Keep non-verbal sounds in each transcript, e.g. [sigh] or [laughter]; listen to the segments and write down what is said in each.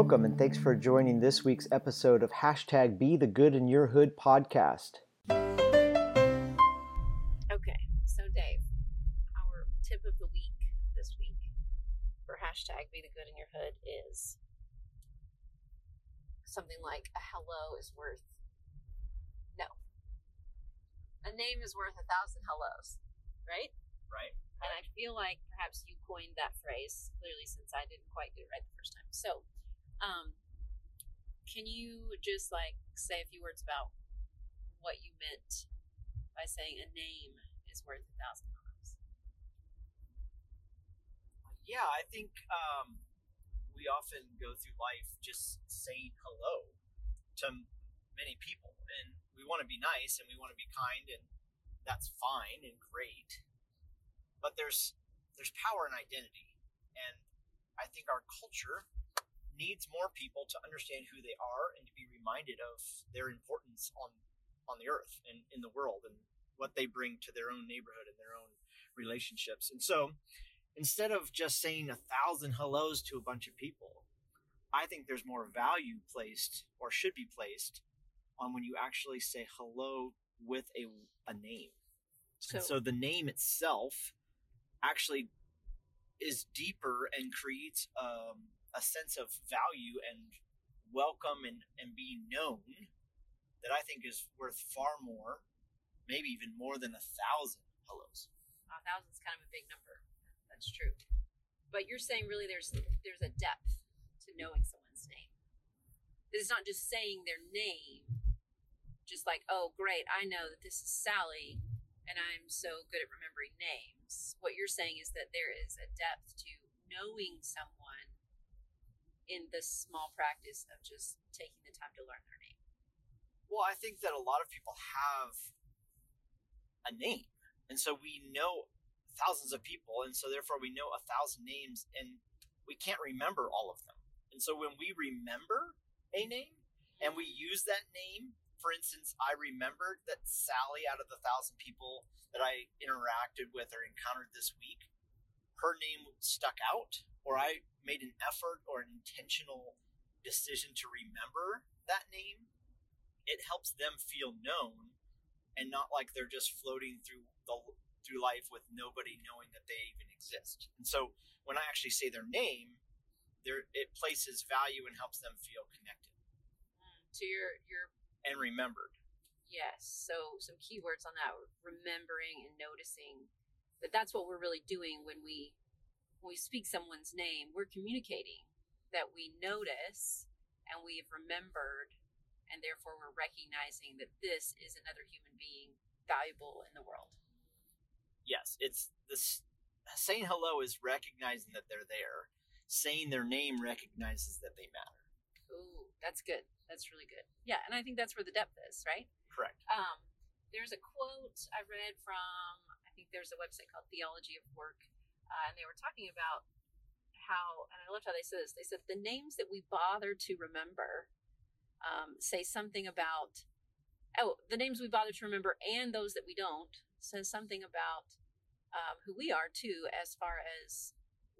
Welcome and thanks for joining this week's episode of hashtag Be the Good in Your Hood podcast. Okay, so Dave, our tip of the week this week for hashtag Be the Good in Your Hood is something like a hello is worth no. A name is worth a thousand hellos, right? Right. And I feel like perhaps you coined that phrase clearly since I didn't quite get it right the first time. So, um, can you just like say a few words about what you meant by saying a name is worth a thousand hellos? Yeah, I think um, we often go through life just saying hello to many people, and we want to be nice and we want to be kind, and that's fine and great. But there's there's power in identity, and I think our culture needs more people to understand who they are and to be reminded of their importance on on the earth and in the world and what they bring to their own neighborhood and their own relationships. And so instead of just saying a thousand hellos to a bunch of people, I think there's more value placed or should be placed on when you actually say hello with a, a name. So, so the name itself actually is deeper and creates um, a sense of value and welcome and, and being known that I think is worth far more, maybe even more than a thousand hellos. a thousand's kind of a big number. That's true. But you're saying really there's there's a depth to knowing someone's name. It's not just saying their name, just like, oh great, I know that this is Sally and I'm so good at remembering names. What you're saying is that there is a depth to knowing someone in the small practice of just taking the time to learn their name. Well, I think that a lot of people have a name. And so we know thousands of people, and so therefore we know a thousand names, and we can't remember all of them. And so when we remember a name and we use that name, for instance, I remembered that Sally, out of the thousand people that I interacted with or encountered this week, her name stuck out, or I made an effort or an intentional decision to remember that name it helps them feel known and not like they're just floating through the through life with nobody knowing that they even exist. And so when I actually say their name, there it places value and helps them feel connected mm, To your your and remembered. Yes. So some keywords on that: remembering and noticing. That that's what we're really doing when we when we speak someone's name. We're communicating that we notice and we've remembered, and therefore we're recognizing that this is another human being valuable in the world. Yes, it's this saying hello is recognizing that they're there. Saying their name recognizes that they matter. Ooh, that's good. That's really good. Yeah, and I think that's where the depth is, right? Correct. Um, there's a quote I read from, I think there's a website called Theology of Work, uh, and they were talking about how, and I loved how they said this. They said the names that we bother to remember um, say something about, oh, the names we bother to remember and those that we don't says something about um, who we are too, as far as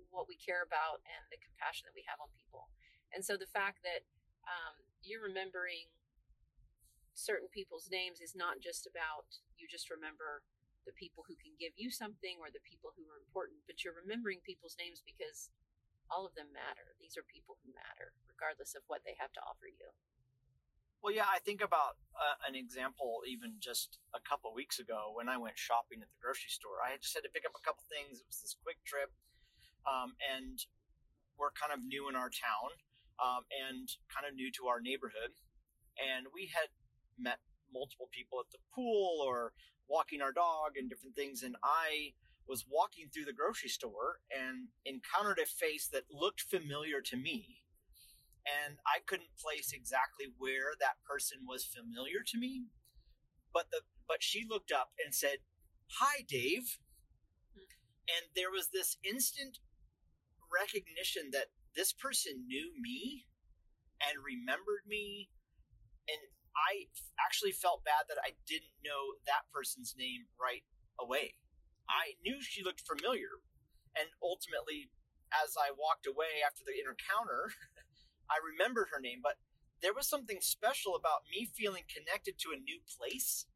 what we care about and the compassion that we have on people. And so the fact that um, you're remembering certain people's names is not just about you just remember the people who can give you something or the people who are important, but you're remembering people's names because all of them matter. These are people who matter, regardless of what they have to offer you. Well, yeah, I think about uh, an example even just a couple weeks ago when I went shopping at the grocery store. I just had to pick up a couple things. It was this quick trip, um, and we're kind of new in our town um, and kind of new to our neighborhood. And we had met multiple people at the pool or walking our dog and different things. And I was walking through the grocery store and encountered a face that looked familiar to me and I couldn't place exactly where that person was familiar to me. But the but she looked up and said, "Hi, Dave," and there was this instant recognition that this person knew me and remembered me, and I actually felt bad that I didn't know that person's name right away. I knew she looked familiar, and ultimately, as I walked away after the encounter. [laughs] I remembered her name, but there was something special about me feeling connected to a new place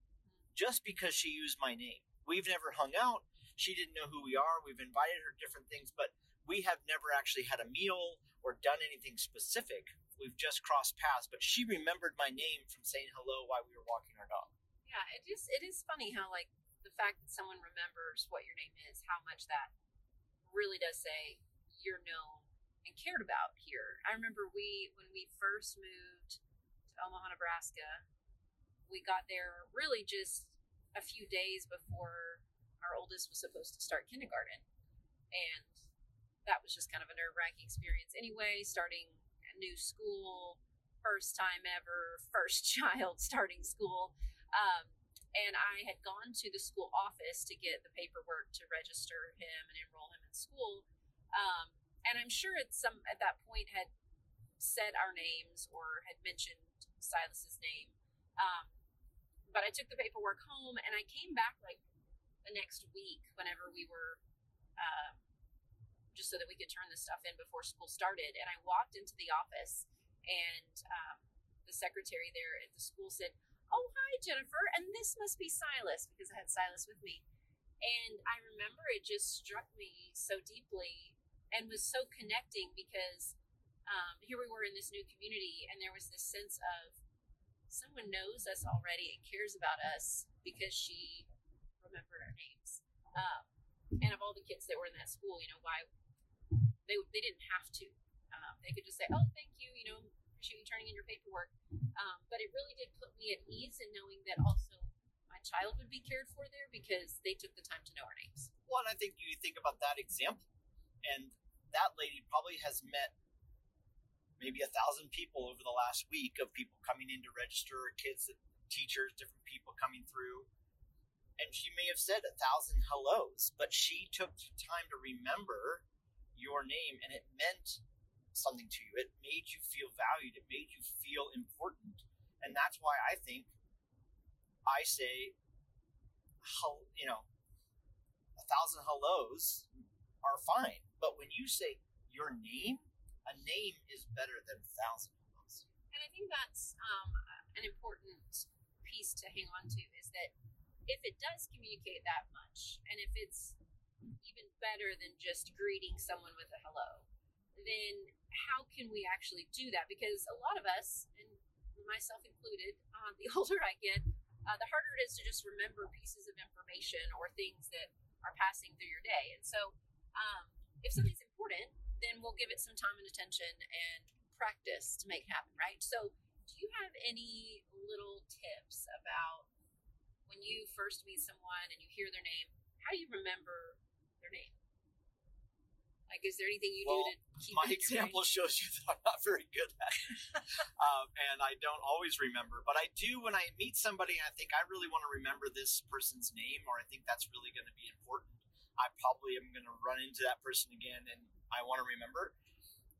just because she used my name. We've never hung out. She didn't know who we are. We've invited her different things, but we have never actually had a meal or done anything specific. We've just crossed paths, but she remembered my name from saying hello while we were walking our dog. Yeah, it is. It is funny how like the fact that someone remembers what your name is, how much that really does say you're known and cared about here. I remember we when we first moved to Omaha, Nebraska, we got there really just a few days before our oldest was supposed to start kindergarten. And that was just kind of a nerve wracking experience anyway, starting new school, first time ever, [laughs] first child starting school. Um, and I had gone to the school office to get the paperwork to register him and enroll him in school. Um, and I'm sure at some at that point had said our names or had mentioned Silas's name. Um, but I took the paperwork home and I came back like the next week whenever we were uh, just so that we could turn the stuff in before school started. And I walked into the office and um, the secretary there at the school said, "Oh hi Jennifer, and this must be Silas because I had Silas with me." And I remember it just struck me so deeply and was so connecting because um, here we were in this new community and there was this sense of someone knows us already and cares about us because she remembered our names um, and of all the kids that were in that school you know why they, they didn't have to. Um, they could just say oh thank you you know appreciate you turning in your paperwork. Um, but it really did put me at ease in knowing that also my child would be cared for there because they took the time to know our names. Well and i think you think about that example and that lady probably has met maybe a thousand people over the last week of people coming in to register, kids, teachers, different people coming through. And she may have said a thousand hellos, but she took time to remember your name and it meant something to you. It made you feel valued. It made you feel important. And that's why I think I say, you know, a thousand hellos are fine. But when you say your name, a name is better than a thousand hellos. And I think that's um, an important piece to hang on to is that if it does communicate that much, and if it's even better than just greeting someone with a hello, then how can we actually do that? Because a lot of us, and myself included, uh, the [laughs] older I get, uh, the harder it is to just remember pieces of information or things that are passing through your day. And so, um, if something's important, then we'll give it some time and attention and practice to make happen, right? So, do you have any little tips about when you first meet someone and you hear their name, how do you remember their name? Like, is there anything you well, do to keep my example [laughs] shows you that I'm not very good at it, [laughs] um, and I don't always remember. But I do when I meet somebody. and I think I really want to remember this person's name, or I think that's really going to be important. I probably am going to run into that person again and I want to remember.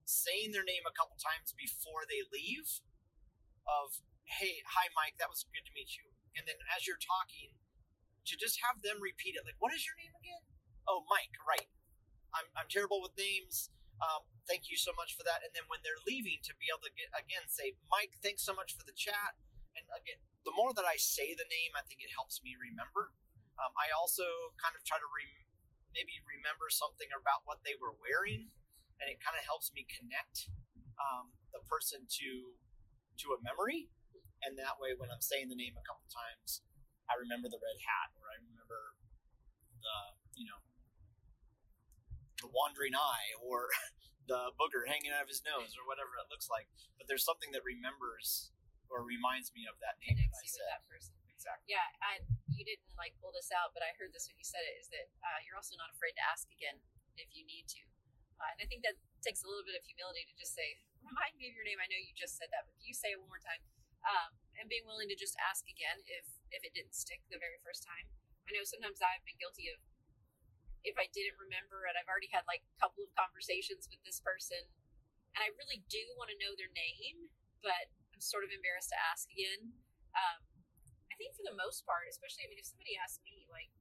Saying their name a couple times before they leave, of, hey, hi, Mike, that was good to meet you. And then as you're talking, to just have them repeat it, like, what is your name again? Oh, Mike, right. I'm, I'm terrible with names. Um, thank you so much for that. And then when they're leaving, to be able to get, again say, Mike, thanks so much for the chat. And again, the more that I say the name, I think it helps me remember. Um, I also kind of try to re- maybe remember something about what they were wearing, and it kind of helps me connect um, the person to to a memory. And that way, when I'm saying the name a couple times, I remember the red hat, or I remember the you know the wandering eye, or [laughs] the booger hanging out of his nose, or whatever it looks like. But there's something that remembers or reminds me of that name that I said. That person. Exactly. Yeah, you didn't like pull this out, but I heard this when you said it. Is that uh, you're also not afraid to ask again if you need to, uh, and I think that takes a little bit of humility to just say, "Remind me of your name." I know you just said that, but can you say it one more time? Um, and being willing to just ask again if if it didn't stick the very first time. I know sometimes I've been guilty of if I didn't remember and I've already had like a couple of conversations with this person, and I really do want to know their name, but I'm sort of embarrassed to ask again. Um, I think for the most part, especially, I mean, if somebody asks me, like,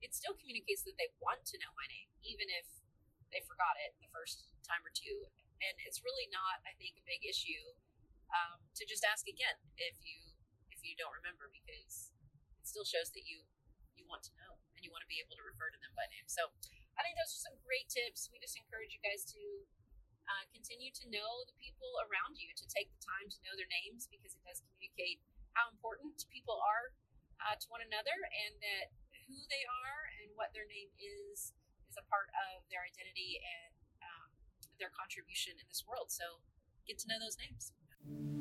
it still communicates that they want to know my name, even if they forgot it the first time or two. and it's really not, I think, a big issue um, to just ask again if you if you don't remember because it still shows that you you want to know and you want to be able to refer to them by name. So I think those are some great tips. We just encourage you guys to uh, continue to know the people around you, to take the time to know their names because it does communicate how important people are uh, to one another and that who they are and what their name is is a part of their identity and um, their contribution in this world. So get to know those names. Thank you.